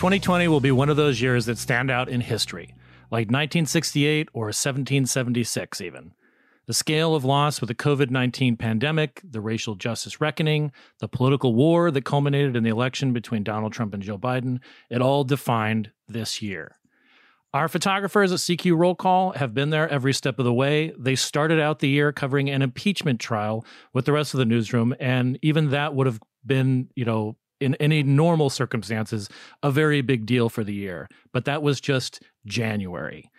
2020 will be one of those years that stand out in history, like 1968 or 1776, even. The scale of loss with the COVID 19 pandemic, the racial justice reckoning, the political war that culminated in the election between Donald Trump and Joe Biden, it all defined this year. Our photographers at CQ Roll Call have been there every step of the way. They started out the year covering an impeachment trial with the rest of the newsroom, and even that would have been, you know, in any normal circumstances, a very big deal for the year. But that was just January.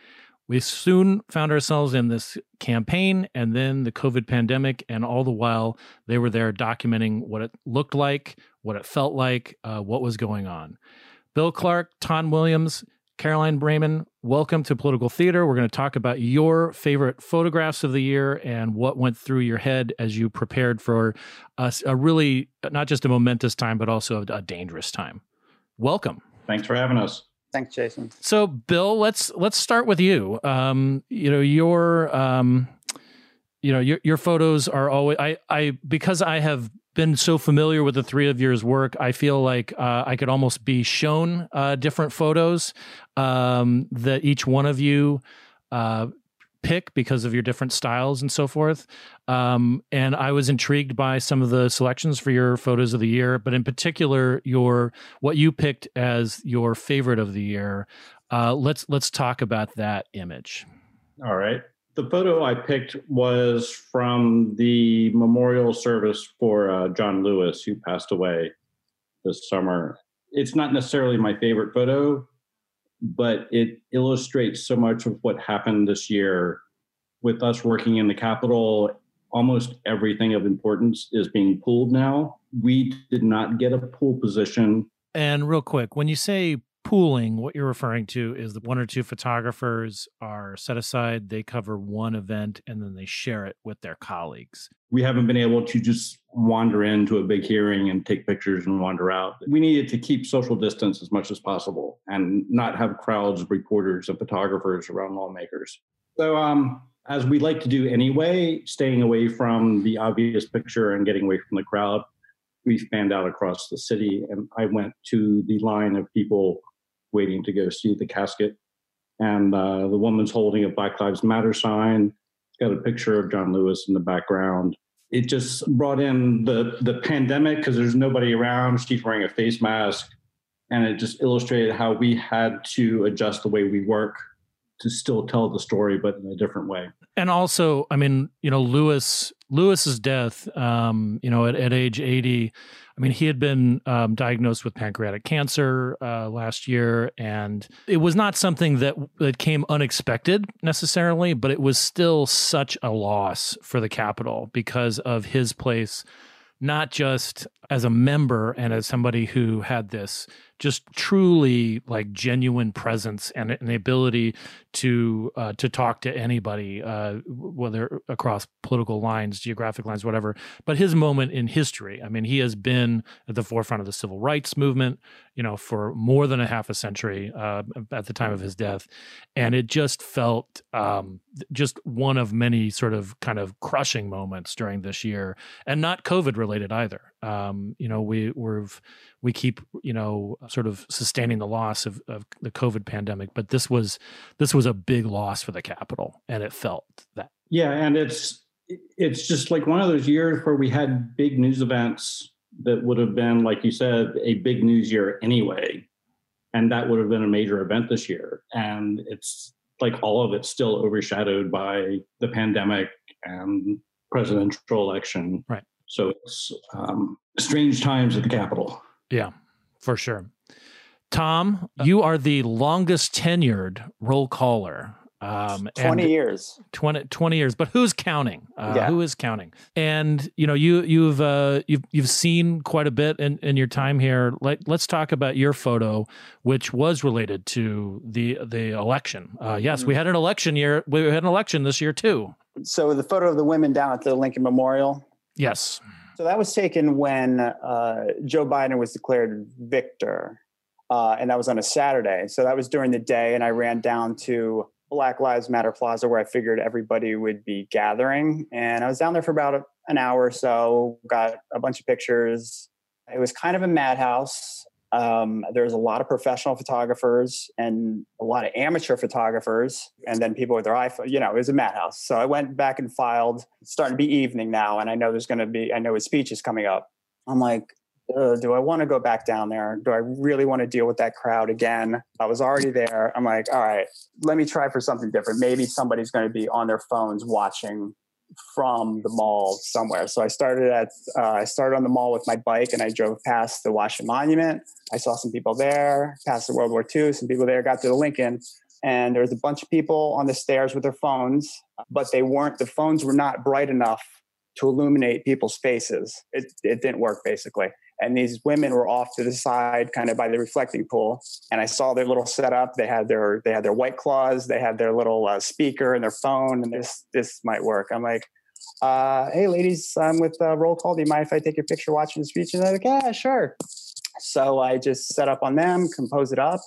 We soon found ourselves in this campaign and then the COVID pandemic. And all the while, they were there documenting what it looked like, what it felt like, uh, what was going on. Bill Clark, Tom Williams, Caroline Brehman, welcome to Political Theater. We're going to talk about your favorite photographs of the year and what went through your head as you prepared for a, a really not just a momentous time, but also a, a dangerous time. Welcome. Thanks for having us. Thanks, Jason. So, Bill, let's let's start with you. Um, you know, your um, you know your your photos are always I I because I have been so familiar with the three of yours work, I feel like uh, I could almost be shown uh, different photos um, that each one of you uh, pick because of your different styles and so forth. Um, and I was intrigued by some of the selections for your photos of the year, but in particular, your what you picked as your favorite of the year. Uh, let's let's talk about that image. All right the photo I picked was from the memorial service for uh, John Lewis, who passed away this summer. It's not necessarily my favorite photo, but it illustrates so much of what happened this year with us working in the Capitol. Almost everything of importance is being pulled now. We did not get a pool position. And real quick, when you say pooling, what you're referring to is that one or two photographers are set aside, they cover one event, and then they share it with their colleagues. We haven't been able to just wander into a big hearing and take pictures and wander out. We needed to keep social distance as much as possible and not have crowds of reporters and photographers around lawmakers. So, um, as we like to do anyway, staying away from the obvious picture and getting away from the crowd, we fanned out across the city. And I went to the line of people waiting to go see the casket. And uh, the woman's holding a Black Lives Matter sign. Got a picture of John Lewis in the background. It just brought in the the pandemic because there's nobody around. She's wearing a face mask, and it just illustrated how we had to adjust the way we work to still tell the story, but in a different way. And also, I mean, you know, Lewis Lewis's death, um, you know, at, at age eighty, I mean, he had been um, diagnosed with pancreatic cancer uh, last year, and it was not something that that came unexpected necessarily, but it was still such a loss for the Capitol because of his place, not just as a member and as somebody who had this just truly like genuine presence and, the ability to uh, to talk to anybody, uh, whether across political lines, geographic lines, whatever. But his moment in history, I mean, he has been at the forefront of the civil rights movement, you know, for more than a half a century uh, at the time of his death, and it just felt um, just one of many sort of kind of crushing moments during this year, and not COVID related either. Um, you know, we we've we keep you know sort of sustaining the loss of, of the COVID pandemic, but this was this was a big loss for the capital and it felt that. Yeah, and it's it's just like one of those years where we had big news events that would have been, like you said, a big news year anyway, and that would have been a major event this year, and it's like all of it's still overshadowed by the pandemic and presidential election. Right. So it's um, strange times at the Capitol. Yeah, for sure. Tom, you are the longest tenured roll caller Um, 20 years. 20, 20 years, but who's counting? Uh, Yeah. Who is counting? And you know, you you've uh, you've you've seen quite a bit in, in your time here. Let, let's talk about your photo, which was related to the the election. Uh, yes, Mm-hmm. we had an election year. We had an election this year too. So the photo of the women down at the Lincoln Memorial. Yes. So that was taken when uh, Joe Biden was declared victor, uh, and that was on a Saturday. So that was during the day, and I ran down to Black Lives Matter Plaza where I figured everybody would be gathering, and I was down there for about an hour or so. Got a bunch of pictures. It was kind of a madhouse. Um, there was a lot of professional photographers and a lot of amateur photographers, and then people with their iPhone. You know, it was a madhouse. So I went back and filed. It's starting to be evening now, and I know there's going to be. I know his speech is coming up. I'm like, do I want to go back down there? Do I really want to deal with that crowd again? I was already there. I'm like, all right, let me try for something different. Maybe somebody's going to be on their phones watching from the mall somewhere. So I started at uh, I started on the mall with my bike and I drove past the Washington Monument. I saw some people there, past the World War II, some people there, got to the Lincoln, and there was a bunch of people on the stairs with their phones, but they weren't the phones were not bright enough to illuminate people's faces. It it didn't work basically. And these women were off to the side, kind of by the reflecting pool. And I saw their little setup. They had their they had their white claws. They had their little uh, speaker and their phone. And this this might work. I'm like, uh, hey, ladies, I'm with uh, Roll Call. Do you mind if I take your picture watching the speech? And they're like, yeah, sure. So I just set up on them, compose it up,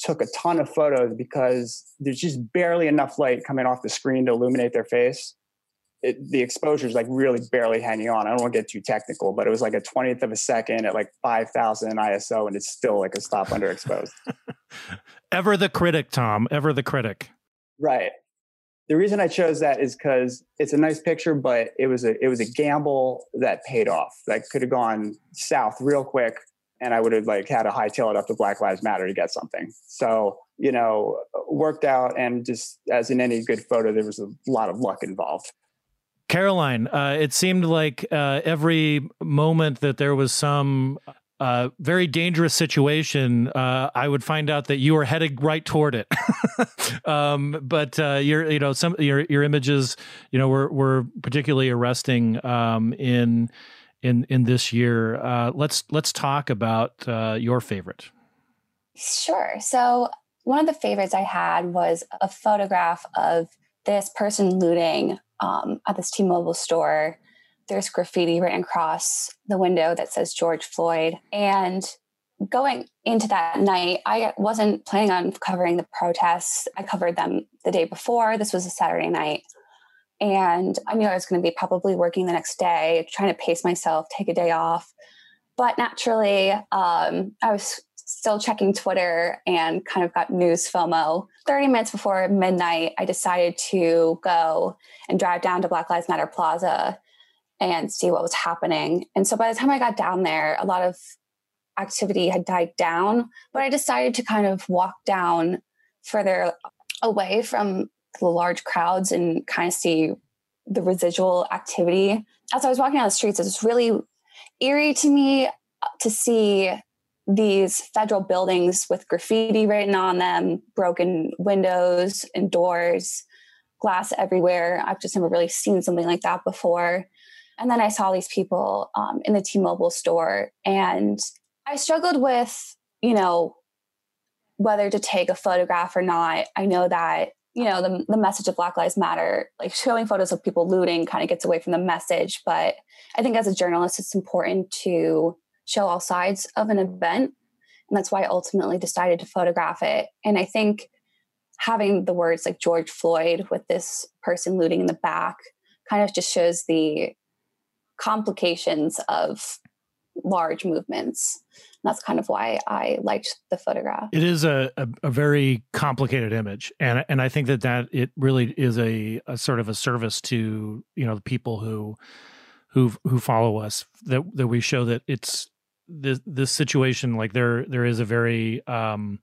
took a ton of photos because there's just barely enough light coming off the screen to illuminate their face. It, the exposure is like really barely hanging on. I don't want to get too technical, but it was like a 20th of a second at like 5,000 ISO, and it's still like a stop underexposed. Ever the critic, Tom. Ever the critic. Right. The reason I chose that is because it's a nice picture, but it was a it was a gamble that paid off. That could have gone south real quick, and I would have like had to hightail it up to Black Lives Matter to get something. So you know, worked out, and just as in any good photo, there was a lot of luck involved. Caroline, uh, it seemed like uh, every moment that there was some uh, very dangerous situation, uh, I would find out that you were headed right toward it. um, but uh, your, you know, some your your images, you know, were were particularly arresting um, in in in this year. Uh, let's let's talk about your favorite. Sure. So one of the favorites I had was a photograph of this person looting um, at this T-Mobile store. There's graffiti written across the window that says George Floyd. And going into that night, I wasn't planning on covering the protests. I covered them the day before. This was a Saturday night. And I knew I was going to be probably working the next day, trying to pace myself, take a day off. But naturally, um, I was still checking Twitter and kind of got news FOMO. 30 minutes before midnight, I decided to go and drive down to Black Lives Matter Plaza and see what was happening. And so by the time I got down there, a lot of activity had died down, but I decided to kind of walk down further away from the large crowds and kind of see the residual activity. As I was walking down the streets, it was really eerie to me to see these federal buildings with graffiti written on them, broken windows and doors, glass everywhere. I've just never really seen something like that before. And then I saw these people um, in the T Mobile store, and I struggled with, you know, whether to take a photograph or not. I know that, you know, the, the message of Black Lives Matter, like showing photos of people looting kind of gets away from the message. But I think as a journalist, it's important to show all sides of an event. And that's why I ultimately decided to photograph it. And I think having the words like George Floyd with this person looting in the back kind of just shows the complications of large movements. And that's kind of why I liked the photograph. It is a, a, a, very complicated image, and and I think that that it really is a, a sort of a service to you know the people who who who follow us that that we show that it's this this situation like there there is a very um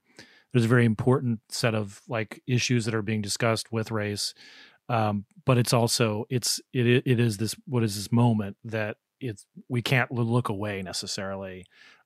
there's a very important set of like issues that are being discussed with race um but it's also it's it it is this what is this moment that it's we can't look away necessarily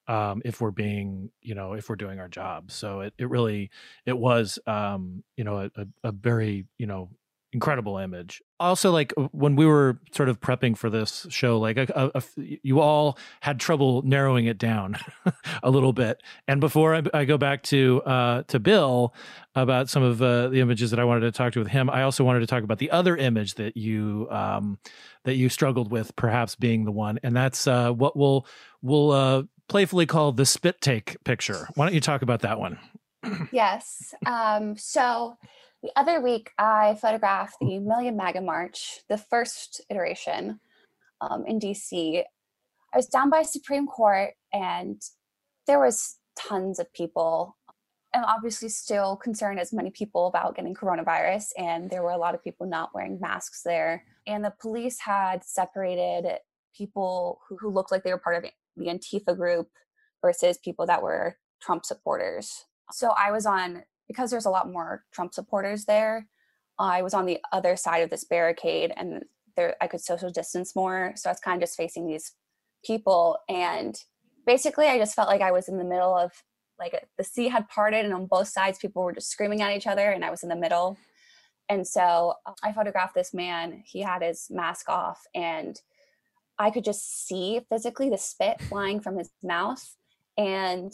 um, if we're being you know if we're doing our job so it, it really it was um, you know a, a very you know incredible image. Also, like when we were sort of prepping for this show, like a, a, a, you all had trouble narrowing it down a little bit. And before I, I go back to uh, to Bill about some of uh, the images that I wanted to talk to with him, I also wanted to talk about the other image that you um, that you struggled with, perhaps being the one, and that's uh, what we'll we'll uh, playfully call the spit take picture. Why don't you talk about that one? yes. Um, so the other week, I photographed the Million MAGA March, the first iteration um, in DC. I was down by Supreme Court, and there was tons of people. I'm obviously still concerned, as many people, about getting coronavirus, and there were a lot of people not wearing masks there. And the police had separated people who, who looked like they were part of the Antifa group versus people that were Trump supporters. So I was on because there's a lot more Trump supporters there, I was on the other side of this barricade and there I could social distance more. So I was kind of just facing these people. And basically I just felt like I was in the middle of like the sea had parted and on both sides people were just screaming at each other and I was in the middle. And so uh, I photographed this man. He had his mask off and I could just see physically the spit flying from his mouth. And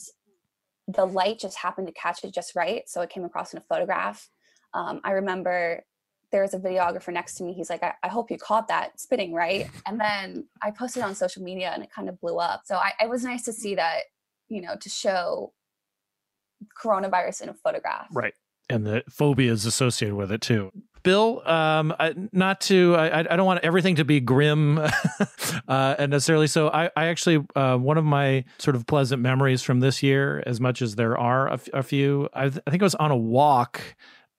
the light just happened to catch it just right. So it came across in a photograph. Um, I remember there was a videographer next to me. He's like, I, I, hope you caught that spitting right. And then I posted on social media and it kind of blew up. So I, it was nice to see that, you know, to show coronavirus in a photograph. Right. And the phobias associated with it too. Bill, um, I, not to, I, I don't want everything to be grim uh, and necessarily so. I, I actually, uh, one of my sort of pleasant memories from this year, as much as there are a, few, I, th- I think I was on a walk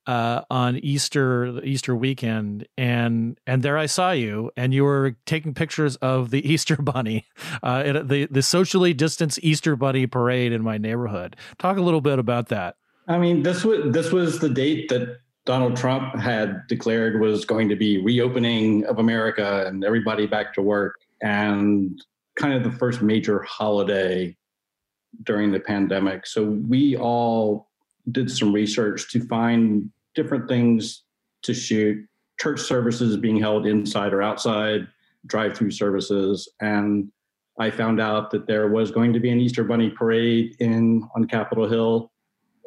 uh, on Easter the Easter weekend, and and there I saw you, and you were taking pictures of the Easter Bunny, uh, the the socially distanced Easter Bunny parade in my neighborhood. Talk a little bit about that. I mean, this was this was the date that Donald Trump had declared was going to be reopening of America and everybody back to work, and kind of the first major holiday during the pandemic. So we all did some research to find different things to shoot church services being held inside or outside, drive through services. And I found out that there was going to be an Easter Bunny parade in on Capitol Hill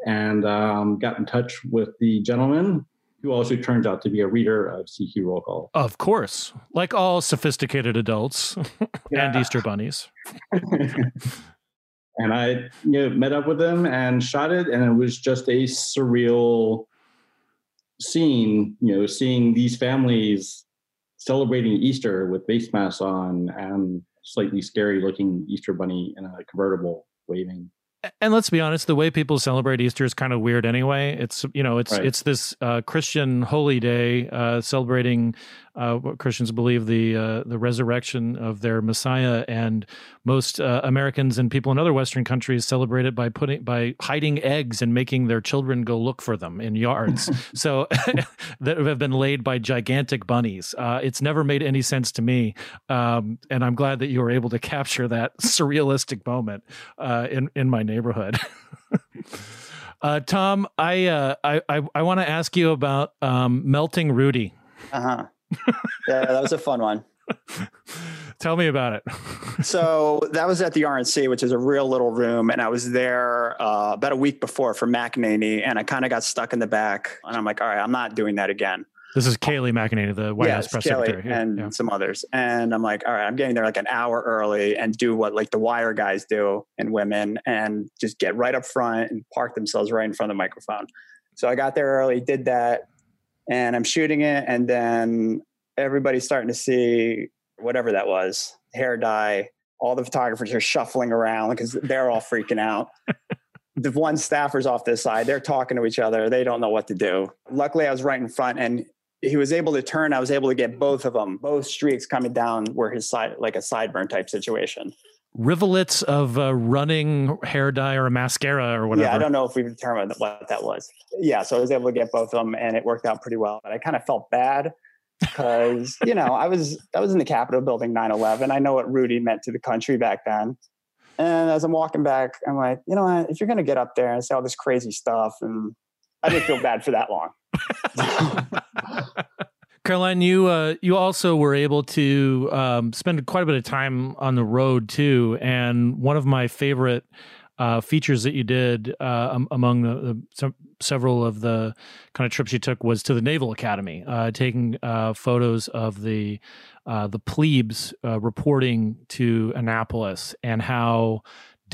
and um, got in touch with the gentleman who also turns out to be a reader of CQ Roll Call. Of course, like all sophisticated adults and Easter bunnies. and I you know, met up with him and shot it, and it was just a surreal scene. You know, seeing these families celebrating Easter with face masks on and slightly scary looking Easter bunny in a convertible waving and let's be honest the way people celebrate easter is kind of weird anyway it's you know it's right. it's this uh, christian holy day uh, celebrating uh, what christians believe the uh, the resurrection of their messiah and most uh, americans and people in other western countries celebrate it by putting by hiding eggs and making their children go look for them in yards so that have been laid by gigantic bunnies uh, it's never made any sense to me um, and i'm glad that you were able to capture that surrealistic moment in in my neighborhood. uh, Tom, I uh, I I, I want to ask you about um, melting Rudy. Uh huh. Yeah, that was a fun one. Tell me about it. so that was at the RNC, which is a real little room, and I was there uh, about a week before for McEnany, and I kind of got stuck in the back, and I'm like, all right, I'm not doing that again. This is Kayleigh McEnany, the White House press secretary, and yeah. some others. And I'm like, all right, I'm getting there like an hour early and do what like the wire guys do and women, and just get right up front and park themselves right in front of the microphone. So I got there early, did that, and I'm shooting it, and then everybody's starting to see whatever that was, hair dye. All the photographers are shuffling around because they're all freaking out. the one staffer's off this side. They're talking to each other. They don't know what to do. Luckily, I was right in front, and he was able to turn. I was able to get both of them, both streaks coming down where his side, like a sideburn type situation. Rivulets of uh, running hair dye or a mascara or whatever. Yeah, I don't know if we've determined what that was. Yeah, so I was able to get both of them, and it worked out pretty well. But I kind of felt bad because you know I was I was in the Capitol building 9/11. I know what Rudy meant to the country back then. And as I'm walking back, I'm like, you know what? If you're going to get up there and say all this crazy stuff, and I didn't feel bad for that long. Caroline, you uh, you also were able to um, spend quite a bit of time on the road too, and one of my favorite uh, features that you did uh, among the, the several of the kind of trips you took was to the Naval Academy, uh, taking uh, photos of the uh, the plebes reporting to Annapolis and how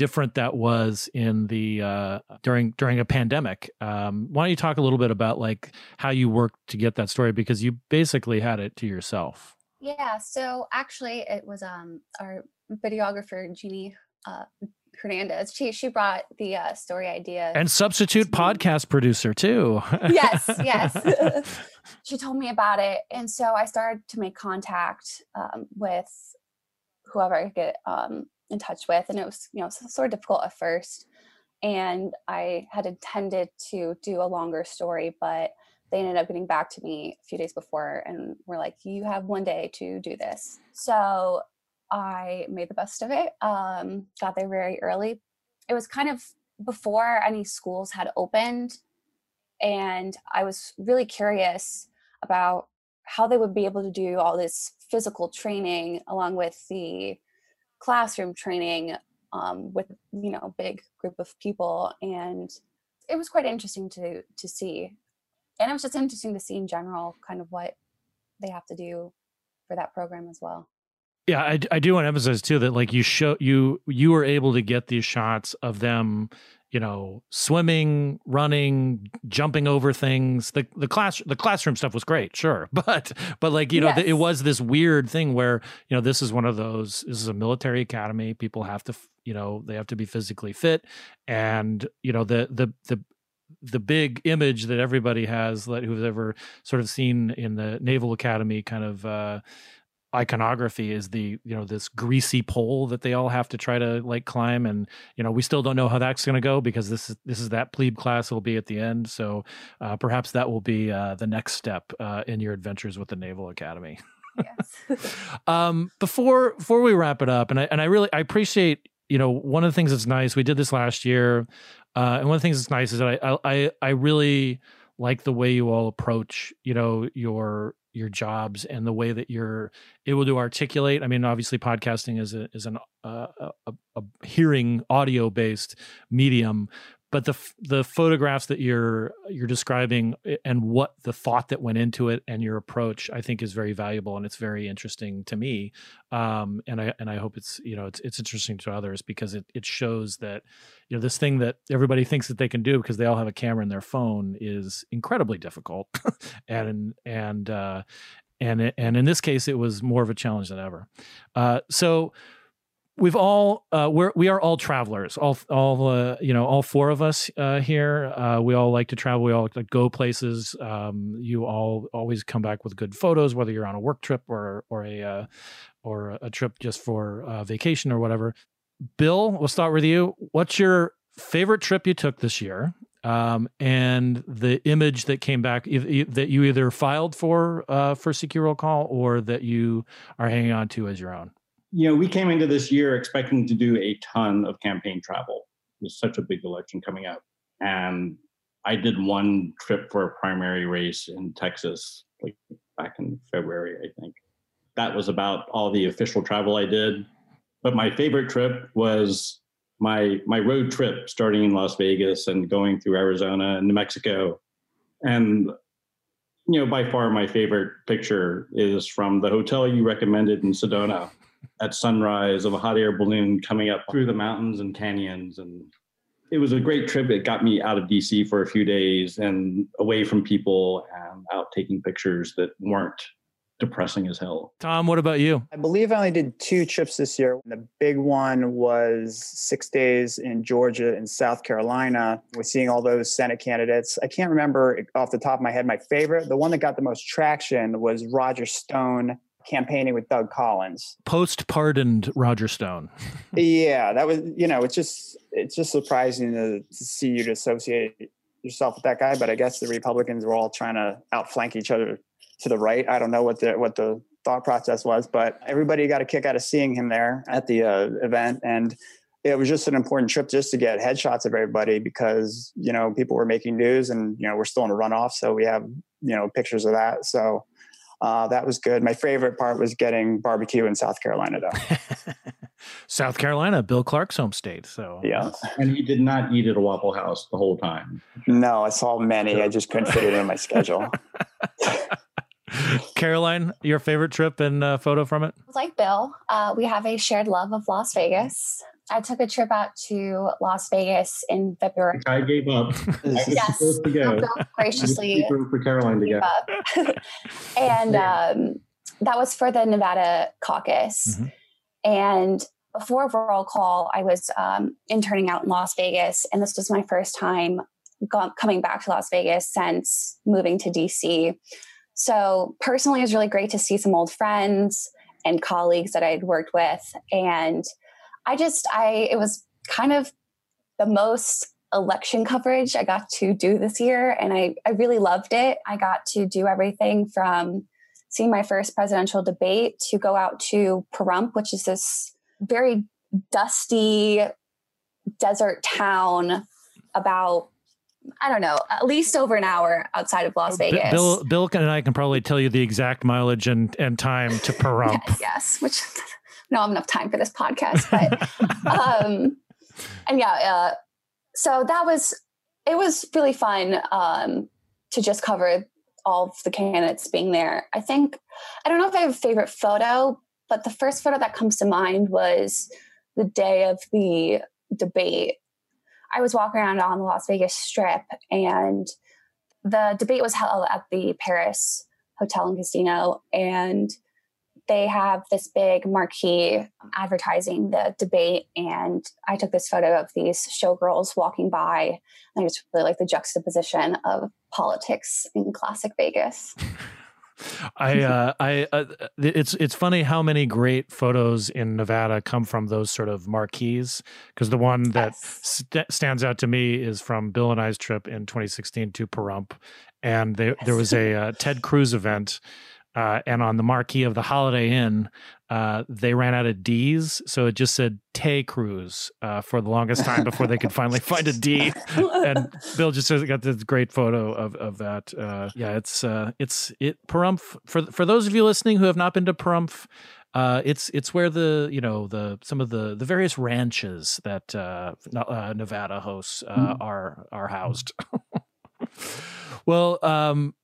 different that was in the uh, during during a pandemic. Um, why don't you talk a little bit about like how you worked to get that story because you basically had it to yourself. Yeah. So actually, it was um, our videographer Jeannie uh, Hernandez. She she brought the uh, story idea and substitute podcast producer too. yes, yes. she told me about it, and so I started to make contact um, with whoever I could get um, in touch with and it was you know sort of difficult at first and i had intended to do a longer story but they ended up getting back to me a few days before and were like you have one day to do this. So i made the best of it um, got there very early. It was kind of before any schools had opened and i was really curious about how they would be able to do all this physical training along with the classroom training um, with you know big group of people and it was quite interesting to to see. And it was just interesting to see in general kind of what they have to do for that program as well yeah i, I do want to emphasize too that like you show you you were able to get these shots of them you know, swimming, running, jumping over things. The the class the classroom stuff was great, sure, but but like you know, yes. it was this weird thing where you know this is one of those. This is a military academy. People have to you know they have to be physically fit, and you know the the the the big image that everybody has that who's ever sort of seen in the naval academy kind of uh iconography is the you know this greasy pole that they all have to try to like climb and you know we still don't know how that's going to go because this is this is that plebe class will be at the end. So uh, perhaps that will be uh, the next step uh, in your adventures with the naval academy. Yes. Um, before before we wrap it up and i and i really i appreciate you know one of the things that's nice we did this last year uh, and one of the things that's nice is that i i i really like the way you all approach you know your your jobs and the way that you're able to articulate. I mean, obviously, podcasting is a is an uh, a, a hearing audio based medium, but the the photographs that you're you're describing eh, and what the thought that went into it and your approach i think is very valuable and it's very interesting to me. Um, and i and i hope it's you know it's it's interesting to others because it it shows that you know this thing that everybody thinks that they can do because they all have a camera in their phone is incredibly difficult. And and uh and and in this case it was more of a challenge than ever. Uh so we've all uh, we're we are all travelers. All all uh, you know all four of us uh, here uh, we all like to travel. We all like to go places. Um, you all always come back with good photos whether you're on a work trip or or a uh, or a trip just for uh, vacation or whatever. Bill we'll start with you. What's your favorite trip you took this year? Um, and the image that came back that you either filed for for CQ roll call or that you are hanging on to as your own you know, we came into this year expecting to do a ton of campaign travel. There's such a big election coming up. And I did one trip for a primary race in Texas, like back in February, I think. That was about all the official travel I did. But my favorite trip was my my road trip starting in Las Vegas and going through Arizona and New Mexico. And you know, by far my favorite picture is from the hotel you recommended in Sedona at sunrise of a hot air balloon coming up through the mountains and canyons. And it was a great trip. It got me out of dc for a few days and away from people and out taking pictures that weren't depressing as hell. Tom what about you? I believe i only did two trips this year. The big one was six days in georgia and south carolina with seeing all those senate candidates. I can't remember off the top of my head my favorite. The one that got the most traction was roger stone campaigning with Doug Collins. Post pardoned Roger Stone. yeah, that was you know it's just it's just surprising to, to, see you to associate yourself with that guy. But I guess the Republicans were all trying to outflank each other to the right. I don't know what the what the thought process was, but everybody got a kick out of seeing him there at the uh, event and. it was just an important trip just to get headshots of everybody because you know people were making news and you know we're still in a runoff so we have you know pictures of that so uh, that was good. My favorite part was getting barbecue in south carolina though. South carolina bill clark's home state so yeah. and he did not eat at a waffle house the whole time. No i saw many. I just couldn't fit it in my schedule. Caroline, your favorite trip and uh, photo from it? Like Bill, uh, we have a shared love of Las Vegas. I took a trip out to Las Vegas in February. I gave up. I was yes, supposed to go. Graciously for Caroline to go. and um, that was for the Nevada caucus. Mm-hmm. And before roll call, I was um, interning out in Las Vegas, and this was my first time go- coming back to Las Vegas since moving to DC. So personally, it was really great to see some old friends and colleagues that I'd worked with. And I just, I, it was kind of the most election coverage I got to do this year. And I, I really loved it. I got to do everything from seeing my first presidential debate to go out to Pahrump, which is this very dusty desert town about I don't know, at least over an hour outside of Las oh, Vegas. Bill, Bill and I can probably tell you the exact mileage and, and time to Pahrump. yes, yes, which don't have enough time for this podcast, but um, and yeah, uh, so that was it was really fun um, to just cover all of the candidates being there. I think I don't know if I have a favorite photo, but the first photo that comes to mind was the day of the debate I was walking around on the Las Vegas Strip, and the debate was held at the Paris Hotel and Casino, and they have this big marquee advertising the debate. And I took this photo of these showgirls walking by. And I just really like the juxtaposition of politics in classic Vegas. I, uh, I, uh, it's it's funny how many great photos in Nevada come from those sort of marquees. Because the one that Yes. st- stands out to me is from Bill and I's trip in 2016 to Pahrump, and they, there was a uh, Ted Cruz event. Uh, and on the marquee of the Holiday Inn, uh, they ran out of D's, so it just said Tay Cruz uh, for the longest time before they could finally find a D. and Bill just got this great photo of of that. Uh, yeah, it's uh, it's it Pahrump for for those of you listening who have not been to Pahrump. Uh, it's it's where the you know the some of the the various ranches that uh, uh, Nevada hosts uh, are are housed. well, um,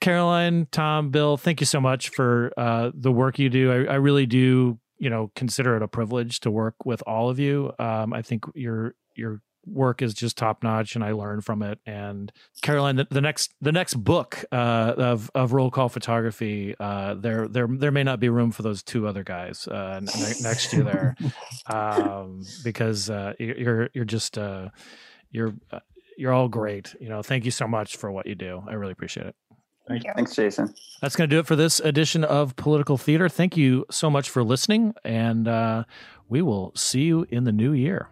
Caroline, Tom, Bill, thank you so much for uh, the work you do. I, I really do, you know, consider it a privilege to work with all of you. Um, I think your your work is just top notch, and I learn from it. And Caroline, the, the next the next book uh, of of roll call photography, uh, there there there may not be room for those two other guys uh, next to you there, um, because uh, you're you're just uh, you're you're all great. You know, thank you so much for what you do. I really appreciate it. Thank you. thanks jason That's going to do it for this edition of Political Theater. Thank you so much for listening, and uh, we will see you in the new year.